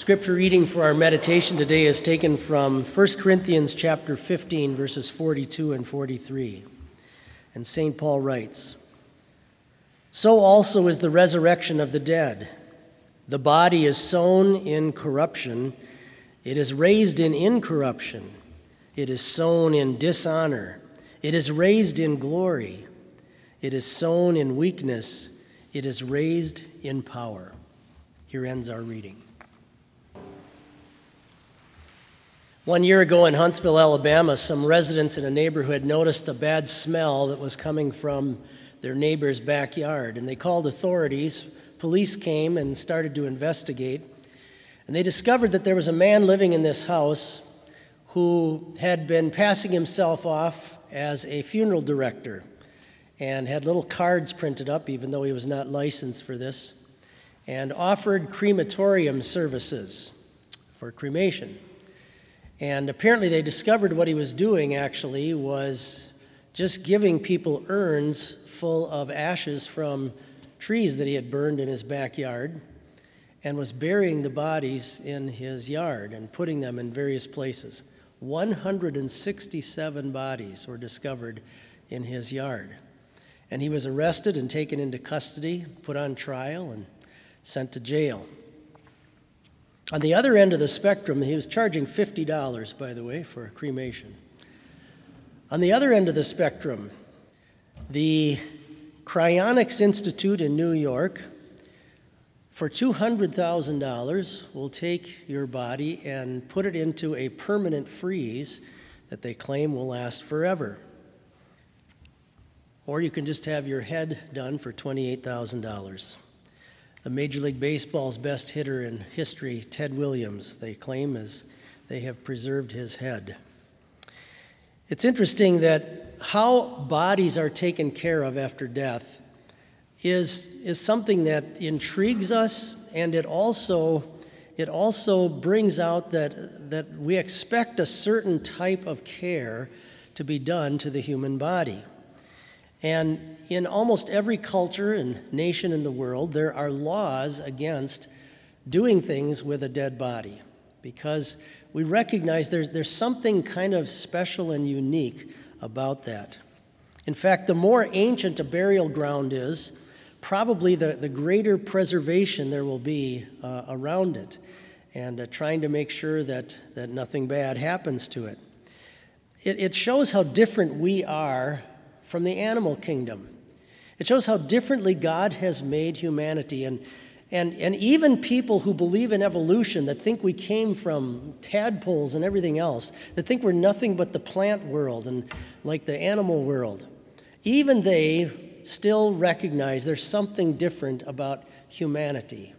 Scripture reading for our meditation today is taken from 1 Corinthians chapter 15 verses 42 and 43. And St. Paul writes, "So also is the resurrection of the dead. The body is sown in corruption, it is raised in incorruption. It is sown in dishonor, it is raised in glory. It is sown in weakness, it is raised in power." Here ends our reading. One year ago in Huntsville, Alabama, some residents in a neighborhood noticed a bad smell that was coming from their neighbor's backyard, and they called authorities. Police came and started to investigate, and they discovered that there was a man living in this house who had been passing himself off as a funeral director and had little cards printed up, even though he was not licensed for this, and offered crematorium services for cremation. And apparently, they discovered what he was doing actually was just giving people urns full of ashes from trees that he had burned in his backyard and was burying the bodies in his yard and putting them in various places. 167 bodies were discovered in his yard. And he was arrested and taken into custody, put on trial, and sent to jail. On the other end of the spectrum, he was charging $50, by the way, for a cremation. On the other end of the spectrum, the Cryonics Institute in New York, for $200,000, will take your body and put it into a permanent freeze that they claim will last forever. Or you can just have your head done for $28,000 the Major League Baseball's best hitter in history, Ted Williams, they claim, as they have preserved his head. It's interesting that how bodies are taken care of after death is, is something that intrigues us, and it also, it also brings out that, that we expect a certain type of care to be done to the human body. And in almost every culture and nation in the world, there are laws against doing things with a dead body because we recognize there's, there's something kind of special and unique about that. In fact, the more ancient a burial ground is, probably the, the greater preservation there will be uh, around it and uh, trying to make sure that, that nothing bad happens to it. it. It shows how different we are from the animal kingdom. It shows how differently God has made humanity. And, and, and even people who believe in evolution, that think we came from tadpoles and everything else, that think we're nothing but the plant world and like the animal world, even they still recognize there's something different about humanity.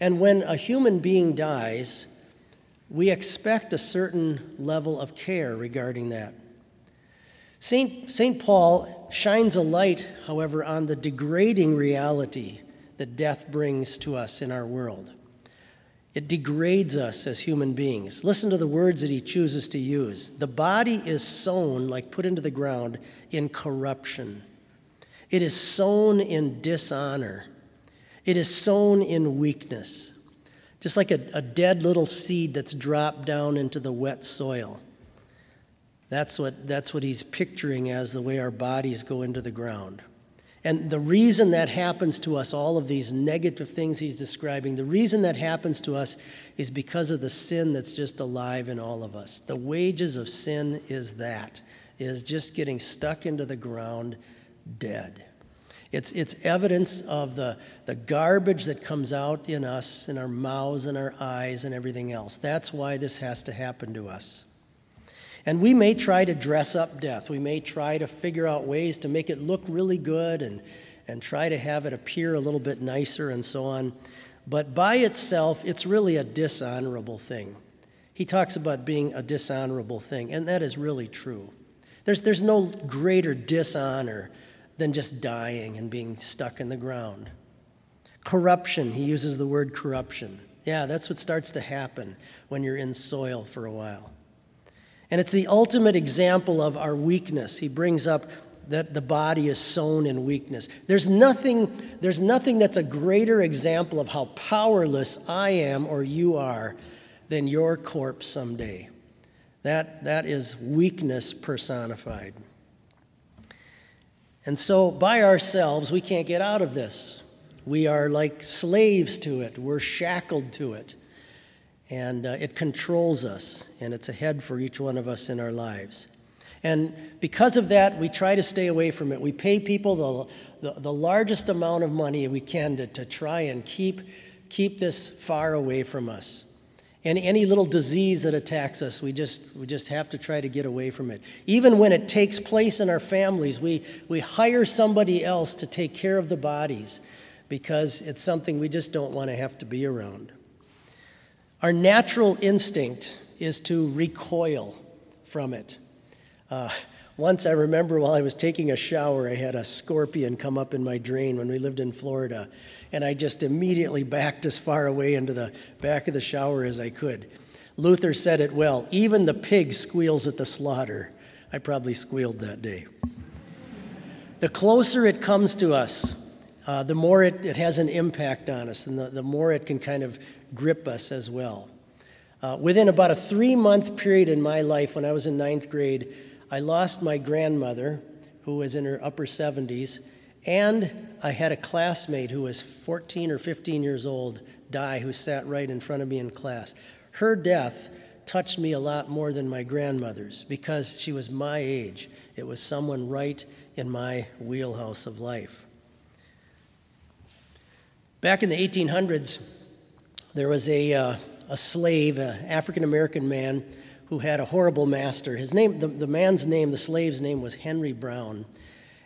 And when a human being dies, we expect a certain level of care regarding that. St. St. Paul shines a light, however, on the degrading reality that death brings to us in our world. It degrades us as human beings. Listen to the words that he chooses to use. The body is sown, like put into the ground, in corruption. It is sown in dishonor. It is sown in weakness, just like a, a dead little seed that's dropped down into the wet soil. That's what, that's what he's picturing as the way our bodies go into the ground. And the reason that happens to us, all of these negative things he's describing, the reason that happens to us is because of the sin that's just alive in all of us. The wages of sin is that, is just getting stuck into the ground dead. It's, it's evidence of the, the garbage that comes out in us, in our mouths and our eyes and everything else. That's why this has to happen to us. And we may try to dress up death. We may try to figure out ways to make it look really good and, and try to have it appear a little bit nicer and so on. But by itself, it's really a dishonorable thing. He talks about being a dishonorable thing, and that is really true. There's, there's no greater dishonor than just dying and being stuck in the ground. Corruption, he uses the word corruption. Yeah, that's what starts to happen when you're in soil for a while. And it's the ultimate example of our weakness. He brings up that the body is sown in weakness. There's nothing, there's nothing that's a greater example of how powerless I am or you are than your corpse someday. That, that is weakness personified. And so, by ourselves, we can't get out of this. We are like slaves to it, we're shackled to it. And uh, it controls us, and it's ahead for each one of us in our lives. And because of that, we try to stay away from it. We pay people the, the, the largest amount of money we can to, to try and keep, keep this far away from us. And any little disease that attacks us, we just, we just have to try to get away from it. Even when it takes place in our families, we, we hire somebody else to take care of the bodies because it's something we just don't want to have to be around. Our natural instinct is to recoil from it. Uh, once I remember while I was taking a shower, I had a scorpion come up in my drain when we lived in Florida and I just immediately backed as far away into the back of the shower as I could. Luther said it well even the pig squeals at the slaughter. I probably squealed that day. The closer it comes to us, uh, the more it, it has an impact on us, and the, the more it can kind of grip us as well. Uh, within about a three month period in my life, when I was in ninth grade, I lost my grandmother, who was in her upper 70s, and I had a classmate who was 14 or 15 years old die who sat right in front of me in class. Her death touched me a lot more than my grandmother's because she was my age. It was someone right in my wheelhouse of life. Back in the 1800s, there was a, uh, a slave, an African American man, who had a horrible master. His name, the, the man's name, the slave's name was Henry Brown.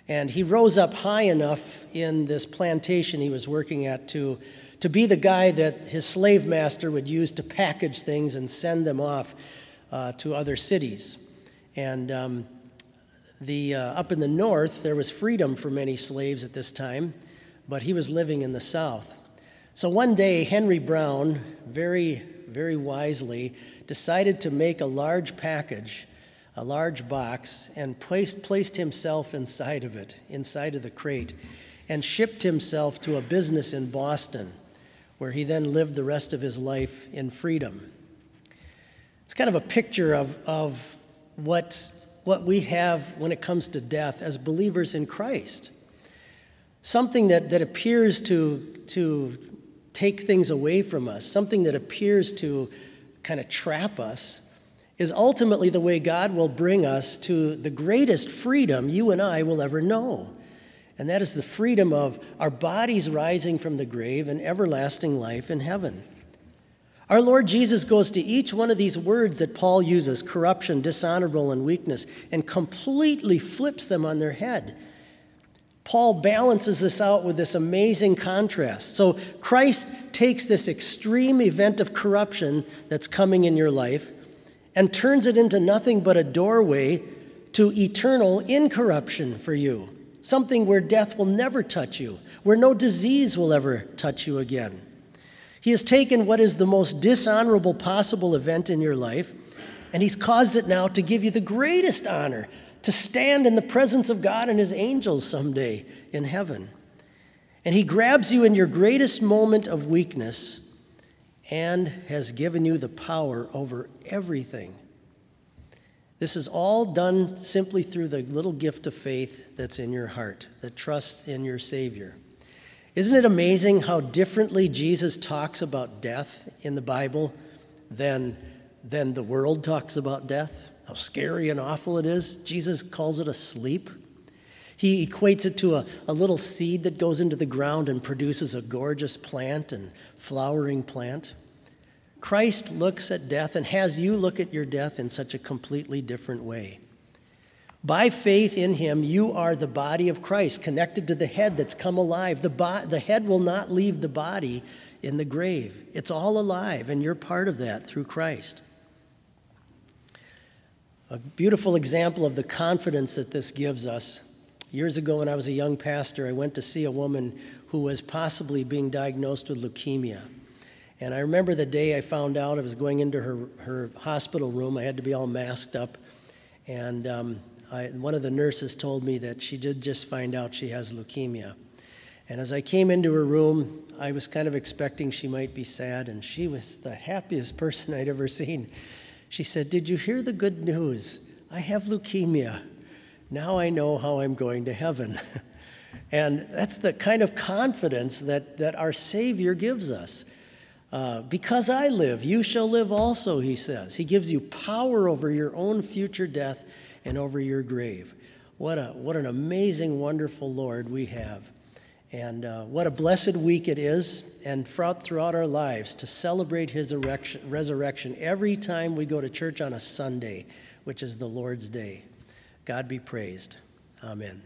And he rose up high enough in this plantation he was working at to, to be the guy that his slave master would use to package things and send them off uh, to other cities. And um, the, uh, up in the north, there was freedom for many slaves at this time, but he was living in the south. So one day, Henry Brown, very, very wisely, decided to make a large package a large box and placed, placed himself inside of it, inside of the crate, and shipped himself to a business in Boston, where he then lived the rest of his life in freedom. It's kind of a picture of, of what, what we have when it comes to death as believers in Christ. Something that, that appears to, to take things away from us, something that appears to kind of trap us is ultimately the way God will bring us to the greatest freedom you and I will ever know. And that is the freedom of our bodies rising from the grave and everlasting life in heaven. Our Lord Jesus goes to each one of these words that Paul uses corruption, dishonorable, and weakness and completely flips them on their head. Paul balances this out with this amazing contrast. So Christ takes this extreme event of corruption that's coming in your life and turns it into nothing but a doorway to eternal incorruption for you, something where death will never touch you, where no disease will ever touch you again. He has taken what is the most dishonorable possible event in your life, and He's caused it now to give you the greatest honor to stand in the presence of God and His angels someday in heaven. And He grabs you in your greatest moment of weakness and has given you the power over everything. This is all done simply through the little gift of faith that's in your heart, that trusts in your Savior. Isn't it amazing how differently Jesus talks about death in the Bible than, than the world talks about death? How scary and awful it is. Jesus calls it a sleep. He equates it to a, a little seed that goes into the ground and produces a gorgeous plant and flowering plant. Christ looks at death and has you look at your death in such a completely different way. By faith in him, you are the body of Christ, connected to the head that's come alive. The, bo- the head will not leave the body in the grave. It's all alive, and you're part of that through Christ. A beautiful example of the confidence that this gives us Years ago, when I was a young pastor, I went to see a woman who was possibly being diagnosed with leukemia. And I remember the day I found out I was going into her, her hospital room. I had to be all masked up. And um, I, one of the nurses told me that she did just find out she has leukemia. And as I came into her room, I was kind of expecting she might be sad, and she was the happiest person I'd ever seen. She said, Did you hear the good news? I have leukemia. Now I know how I'm going to heaven. and that's the kind of confidence that, that our Savior gives us. Uh, because I live, you shall live also, he says. He gives you power over your own future death and over your grave. What, a, what an amazing, wonderful Lord we have. And uh, what a blessed week it is, and throughout, throughout our lives to celebrate his erection, resurrection every time we go to church on a Sunday, which is the Lord's Day. God be praised. Amen.